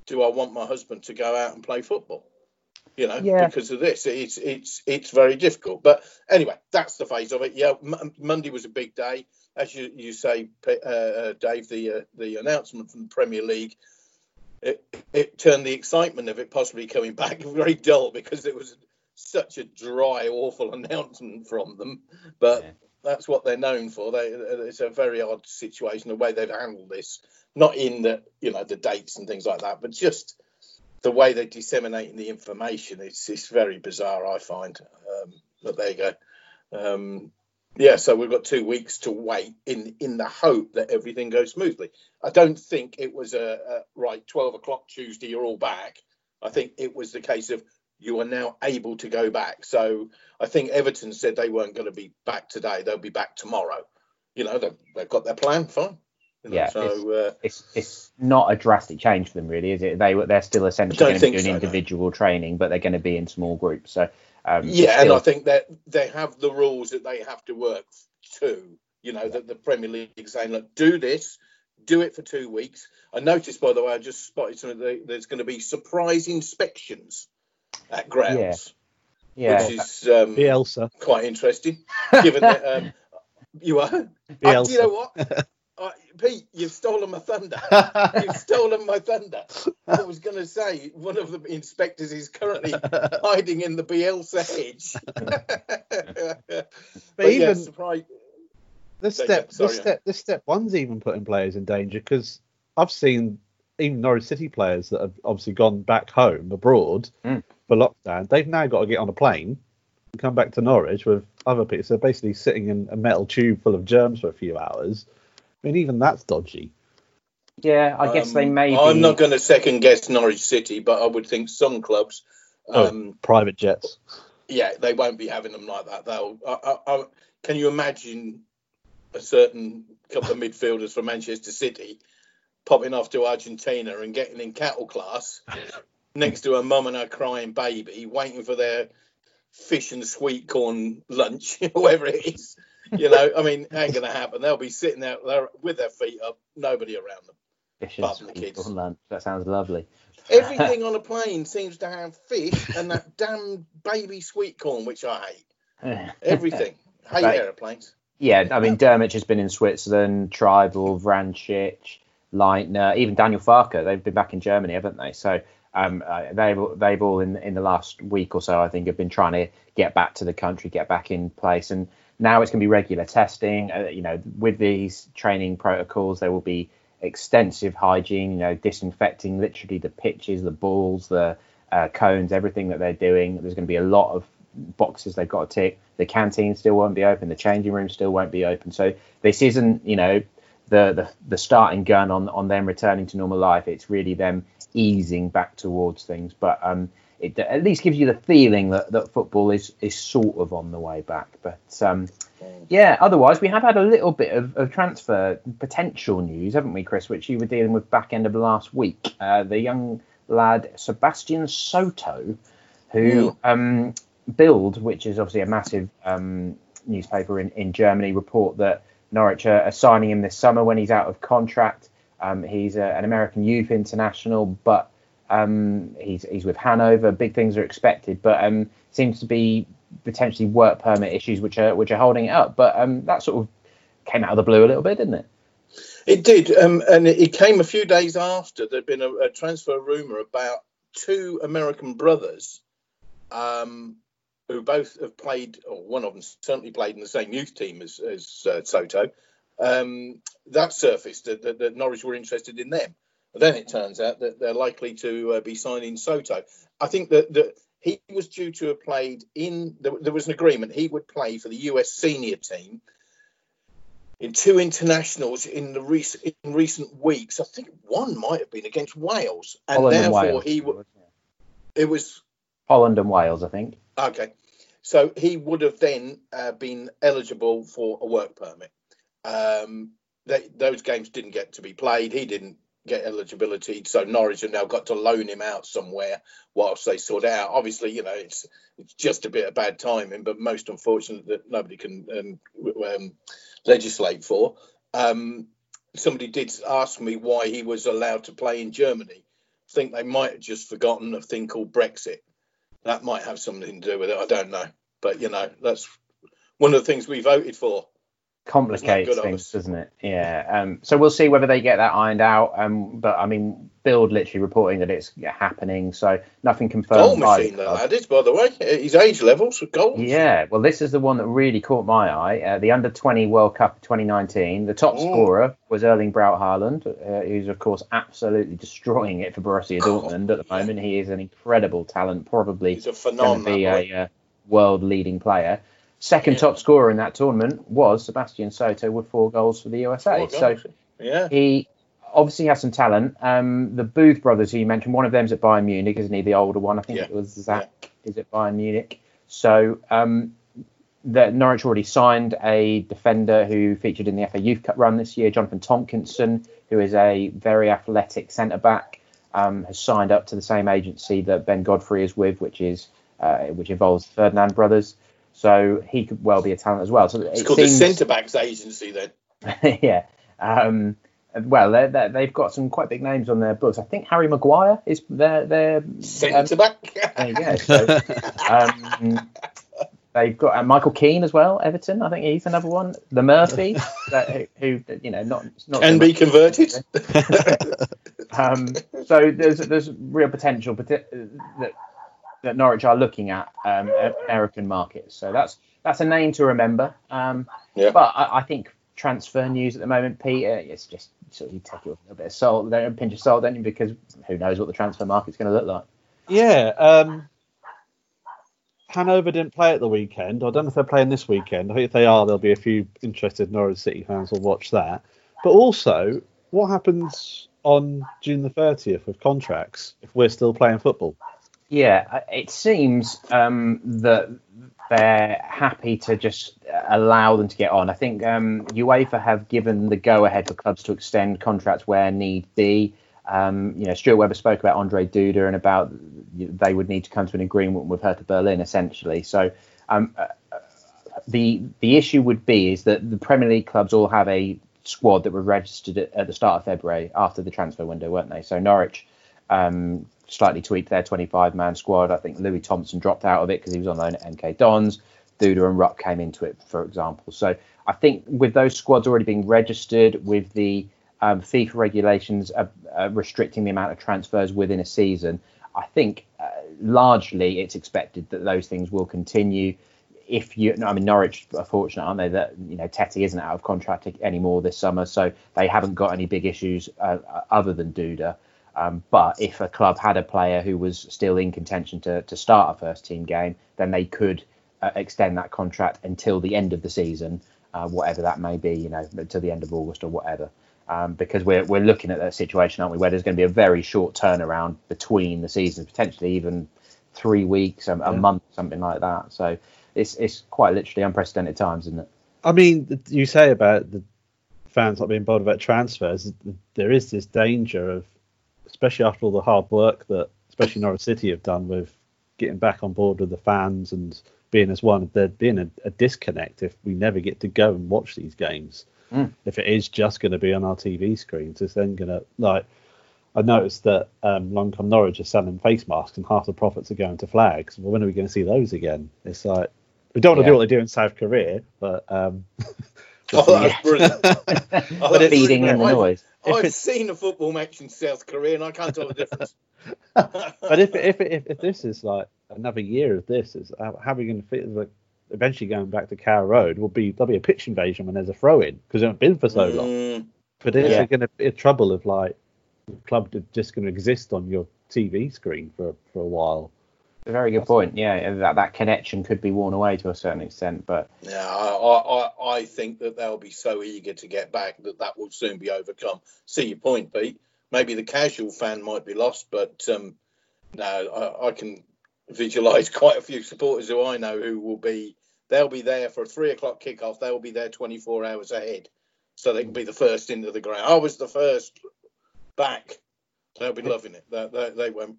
do I want my husband to go out and play football? You know, yeah. because of this, it's it's it's very difficult. But anyway, that's the phase of it. Yeah, M- Monday was a big day, as you you say, uh, uh, Dave. The uh, the announcement from the Premier League, it it turned the excitement of it possibly coming back [laughs] very dull because it was such a dry, awful [laughs] announcement from them. But yeah. that's what they're known for. They it's a very odd situation the way they've handled this not in the you know the dates and things like that, but just the way they're disseminating the information. It's it's very bizarre. I find. Um, but there you go. Um, yeah, so we've got two weeks to wait in in the hope that everything goes smoothly. I don't think it was a, a right twelve o'clock Tuesday. You're all back. I think it was the case of you are now able to go back. So I think Everton said they weren't going to be back today. They'll be back tomorrow. You know, they've, they've got their plan. Fine yeah, so it's, uh, it's, it's not a drastic change for them, really, is it? They they're still essentially going to be doing so, individual no. training, but they're going to be in small groups. So um, yeah, still... and I think that they have the rules that they have to work to. You know, that the Premier League is saying, look, do this, do it for two weeks. I noticed, by the way, I just spotted something. There's going to be surprise inspections at grounds. Yeah. yeah. Which is um, Bielsa. quite interesting, given that um, [laughs] you are. Uh, you know what? [laughs] Uh, Pete, you've stolen my thunder. [laughs] you've stolen my thunder. I was going to say one of the inspectors is currently [laughs] hiding in the Bielsa hedge. [laughs] but, but, even yeah, surprise... this step, Sorry, this step, this step one's even putting players in danger because I've seen even Norwich City players that have obviously gone back home abroad mm. for lockdown. They've now got to get on a plane and come back to Norwich with other people. So basically sitting in a metal tube full of germs for a few hours I mean, even that's dodgy. Yeah, I guess um, they may. I'm not going to second guess Norwich City, but I would think some clubs. Oh, um, private jets. Yeah, they won't be having them like that. They'll. I, I, I, can you imagine a certain couple of midfielders from Manchester City popping off to Argentina and getting in cattle class [laughs] next to a mum and a crying baby, waiting for their fish and sweet corn lunch, [laughs] whatever it is, [laughs] you know, I mean, ain't going to happen. They'll be sitting there with their feet up, nobody around them. Fish the kids. lunch. That sounds lovely. Everything [laughs] on a plane seems to have fish and that [laughs] damn baby sweet corn, which I hate. Everything. hate right. aeroplanes. Yeah, I mean, Drmic has been in Switzerland, Trybull, Vrancic, Leitner, even Daniel Farke. They've been back in Germany, haven't they? So um, uh, they've they've all in in the last week or so, I think, have been trying to get back to the country, get back in place, and now it's going to be regular testing. Uh, you know, with these training protocols, there will be extensive hygiene. You know, disinfecting literally the pitches, the balls, the uh, cones, everything that they're doing. There's going to be a lot of boxes they've got to tick. The canteen still won't be open. The changing room still won't be open. So this isn't, you know, the the, the starting gun on on them returning to normal life. It's really them easing back towards things. But um, it at least gives you the feeling that, that football is is sort of on the way back. But um, yeah, otherwise we have had a little bit of, of transfer potential news, haven't we, Chris? Which you were dealing with back end of last week. Uh, the young lad Sebastian Soto, who Mm. um, Bild, which is obviously a massive um, newspaper in, in Germany, report that Norwich are, are signing him this summer when he's out of contract. Um, he's a, an American youth international, but um, he's he's with Hanover. Big things are expected, but um, seems to be potentially work permit issues which are which are holding it up. But um, that sort of came out of the blue a little bit, didn't it? It did, um, and it, came a few days after there'd been a, a transfer rumor about two American brothers, um, who both have played, or one of them certainly played in the same youth team as, as uh, Soto. Um, that surfaced that, that, that Norwich were interested in them. But then it turns out that they're likely to uh, be signing Soto. I think that, that he was due to have played in. There, there was an agreement he would play for the US senior team in two internationals in the recent in recent weeks. I think one might have been against Wales, and Holland and Wales. he w- it was Holland and Wales, I think. okay. So he would have then uh, been eligible for a work permit. Um, they, those games didn't get to be played. He didn't get eligibility, so Norwich have now got to loan him out somewhere whilst they sort out. Obviously, you know it's it's just a bit of bad timing, but most unfortunate that nobody can um, um, legislate for. Um, somebody did ask me why he was allowed to play in Germany. I think they might have just forgotten a thing called Brexit. That might have something to do with it. I don't know, but you know that's one of the things we voted for. Complicates things, doesn't it? Yeah. Um, so we'll see whether they get that ironed out. Um, but I mean, Bild literally reporting that it's happening, so nothing confirmed. Goal machine, the club. lad is, by the way. His age levels for goals. Yeah, well, this is the one that really caught my eye. Uh, the Under 20 World Cup 2019. The top scorer was Erling Braut Haaland, uh, who's, of course, absolutely destroying it for Borussia Dortmund at the moment. He is an incredible talent, probably He's a to be that a uh, world leading player. Second Yeah. top scorer in that tournament was Sebastian Soto with four goals for the USA. So yeah, he obviously has some talent. Um, the Booth brothers, who you mentioned, one of them's at Bayern Munich, isn't he? The older one, I think Yeah. it was Zach, is at Bayern Munich. So um, that Norwich already signed a defender who featured in the FA Youth Cup run this year, Jonathan Tomkinson, who is a very athletic centre back, um, has signed up to the same agency that Ben Godfrey is with, which is uh, which involves Ferdinand brothers. So he could well be a talent as well. So it's it called seems, the centre backs agency. Then [laughs] yeah. Um, well, they're, they're, they've got some quite big names on their books. I think Harry Maguire is their their. Um, centre back. you. So, um, they've got uh, Michael Keane as well. Everton, I think he's another one. The Murphy, [laughs] that, who who, you know not not Can be converted. [laughs] um, so there's there's real potential but that that Norwich are looking at um, American markets. So that's that's a name to remember. Um, Yeah. But I, I think transfer news at the moment, Peter, it's just sort of you take it with a little bit of salt, a pinch of salt, don't you? Because who knows what the transfer market's going to look like. Yeah. Um, Hanover didn't play at the weekend. I don't know if they're playing this weekend. I think if they are, there'll be a few interested Norwich City fans will watch that. But also, what happens on June the 30th with contracts if we're still playing football? Yeah, uh, it seems um, that they're happy to just allow them to get on. I think um, UEFA have given the go-ahead for clubs to extend contracts where need be. Um, you know, Stuart Webber spoke about Ondrej Duda and about they would need to come to an agreement with Hertha Berlin, essentially. So um, uh, the the issue would be is that the Premier League clubs all have a squad that were registered at, at the start of February after the transfer window, weren't they? So Norwich um, slightly tweaked their 25 man squad. I think Louis Thompson dropped out of it because he was on loan at MK Dons. Duda and Rupp came into it, for example. So I think with those squads already being registered, with the um, FIFA regulations uh, uh, restricting the amount of transfers within a season, I think uh, largely it's expected that those things will continue. If you, I mean, Norwich are fortunate, aren't they, that you know Tettey isn't out of contract anymore this summer, so they haven't got any big issues uh, other than Duda. Um, but if a club had a player who was still in contention to, to start a first team game, then they could uh, extend that contract until the end of the season, uh, whatever that may be, you know, to the end of August or whatever. Um, because we're, we're looking at that situation, aren't we, where there's going to be a very short turnaround between the seasons, potentially even three weeks, a, a Yeah. month, something like that. So it's it's quite literally unprecedented times, isn't it? I mean, you say about the fans not being bothered about transfers. There is this danger of, especially after all the hard work that, especially Norwich City have done with getting back on board with the fans and being as one, there being a, a disconnect if we never get to go and watch these games. Mm. If it is just going to be on our TV screens, it's then going to like. I noticed that um, Longcom Norwich are selling face masks and half the profits are going to flags. Well, when are we going to see those again? It's like we don't want to Yeah. do what they do in South Korea, but um, [laughs] Oh, that's brilliant. [laughs] Oh, that's feeding in the I've- noise. I've seen a football match in South Korea and I can't tell the difference. [laughs] [laughs] but if if if, if this is like another year of this, is how, how are we going to fit? Like eventually going back to Carrow Road will be there'll be a pitch invasion when there's a throw in because it hasn't been for so long. Mm, But is Yeah. it going to be a trouble of like the club just going to exist on your TV screen for for a while? A very good point. Yeah, that that connection could be worn away to a certain extent, but yeah, I, I, I- think that they'll be so eager to get back that that will soon be overcome. See your point, Pete. Maybe the casual fan might be lost, but um, no, I, I can visualise [laughs] quite a few supporters who I know who will be. They'll be there for a three o'clock kickoff. They'll be there 24 hours ahead, so they can be the first into the ground. I was the first back. They'll be loving it. They, they, they won't.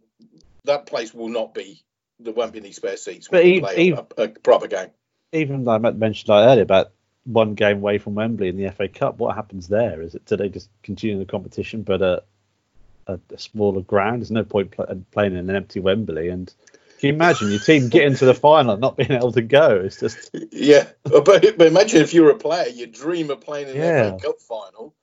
That place will not be. There won't be any spare seats. But when we e- play e- a, a proper game. Even like I mentioned like earlier about one game away from Wembley in the FA Cup, what happens there? Is it do they just continue the competition but a a, a smaller ground? There's no point pl- playing in an empty Wembley and. Can you imagine your team getting to the [laughs] final and not being able to go? It's just Yeah, but, but imagine if you were a player, you dream of playing in Yeah. the FA Cup final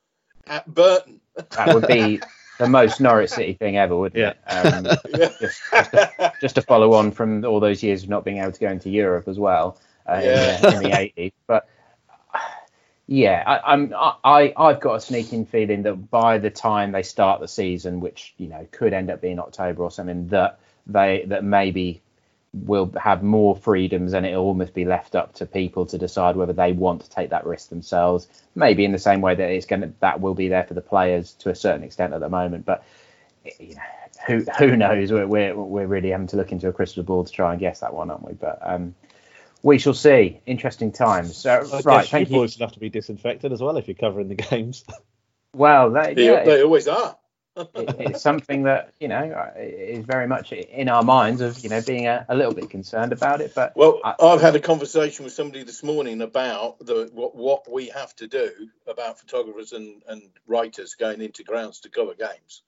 at Burton. that would be [laughs] the most Norwich City thing ever, wouldn't Yeah. it? Um, Yeah. just, just, to, just to follow on from all those years of not being able to go into Europe as well uh, Yeah. in, the, in the 80s. But yeah, I, I'm I I've got a sneaking feeling that by the time they start the season, which you know could end up being October or something, that they that maybe will have more freedoms and it'll almost be left up to people to decide whether they want to take that risk themselves. Maybe in the same way that it's going to that will be there for the players to a certain extent at the moment, but you know, who who knows? We're, we're we're really having to look into a crystal ball to try and guess that one, aren't we? But um, we shall see. Interesting times. So I right, guess thank you you. boys would have to be disinfected as well if you're covering the games. Well, that, They, yeah, they always are. It, [laughs] it's something that you know uh, is very much in our minds of you know being a, a little bit concerned about it. But Well, I- I've had a conversation with somebody this morning about the what, what we have to do about photographers and, and writers going into grounds to cover games.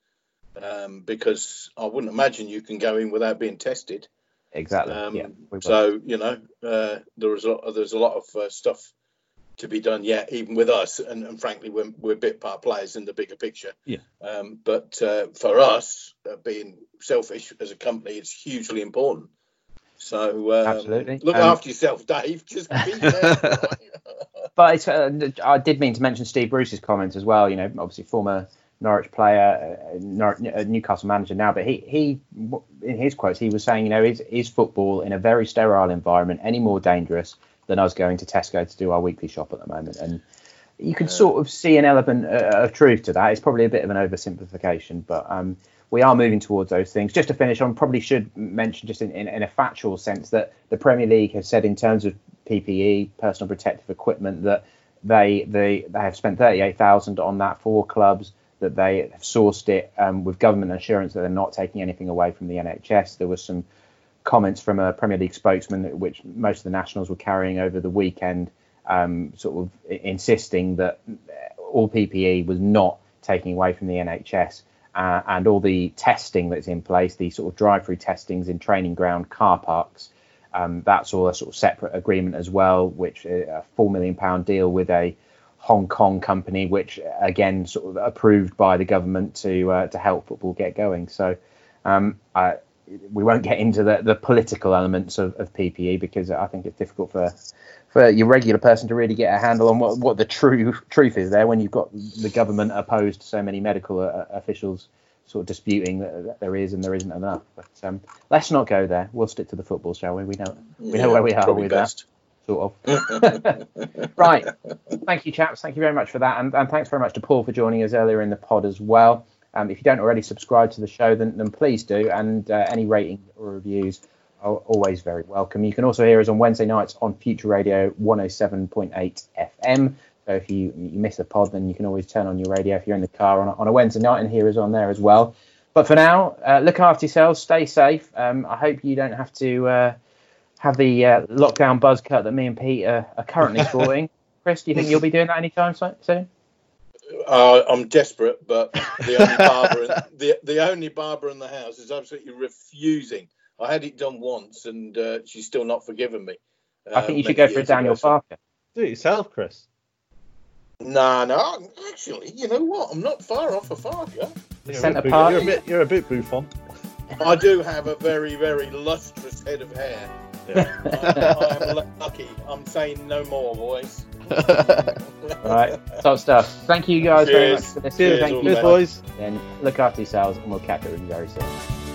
Um, because I wouldn't imagine you can go in without being tested. exactly, Um, yeah. so you know, uh, there is a lot, there's a lot of uh, stuff to be done yet, even with us. And, and frankly, we're, we're bit part players in the bigger picture. Yeah. Um, but uh, for us, uh, being selfish as a company, it's hugely important. So um, Absolutely. look Um, after yourself, Dave. [laughs] Just be there. [laughs] But it's, uh, I did mean to mention Steve Bruce's comments as well. You know, obviously former Norwich player, uh, uh, Newcastle manager now. But he, he, in his quotes, he was saying, you know, is, is football in a very sterile environment any more dangerous than us going to Tesco to do our weekly shop at the moment? And you can sort of see an element uh, of truth to that. It's probably a bit of an oversimplification, but um, we are moving towards those things. Just to finish on, probably should mention just in, in, in a factual sense that the Premier League has said in terms of PPE, personal protective equipment, that they they, they have spent 38,000 on that for clubs. That they have sourced it um, with government assurance that they're not taking anything away from the NHS. There was some comments from a Premier League spokesman, which most of the nationals were carrying over the weekend, um, sort of insisting that all PPE was not taking away from the NHS. Uh, and all the testing that's in place, the sort of drive-through testings in training ground car parks, um, that's all a sort of separate agreement as well, which uh, a four million pound deal with a Hong Kong company, which again sort of approved by the government to uh, to help football get going. So um, I, we won't get into the, the political elements of, of PPE because I think it's difficult for for your regular person to really get a handle on what, what the true truth is there when you've got the government opposed to so many medical uh, officials sort of disputing that, that there is and there isn't enough. But um, let's not go there. We'll stick to the football, shall we? We know we know where we are with best. that sort of. [laughs] [laughs] right. Thank you, chaps. Thank you very much for that. And, and thanks very much to Paul for joining us earlier in the pod as well. Um, if you don't already subscribe to the show, then, then please do. And uh, any rating or reviews are always very welcome. You can also hear us on Wednesday nights on Future Radio 107.8 FM. So if you, you miss a pod, then you can always turn on your radio if you're in the car on a, on a Wednesday night and hear us on there as well. But for now, uh, look after yourselves, stay safe. Um, I hope you don't have to uh, have the uh, lockdown buzz cut that me and Pete are, are currently [laughs] sporting. Chris, do you think you'll be doing that anytime soon? Uh, I'm desperate, but the only [laughs] barber, in, the the only barber in the house is absolutely refusing. I had it done once, and uh, she's still not forgiven me. I think you should go for a Daniel ago, Parker. Do it yourself, Chris. Nah, no, actually, you know what? I'm not far off a Farke. You're, a, you're a bit, you're a bit Buffon. I do have a very, very lustrous head of hair. Yeah. I, I am lucky. I'm saying no more, boys. All right, top stuff. Thank you guys Cheers. very much for this. Cheers, Thank you, boys. Then look after yourselves, and we'll catch up with you very soon.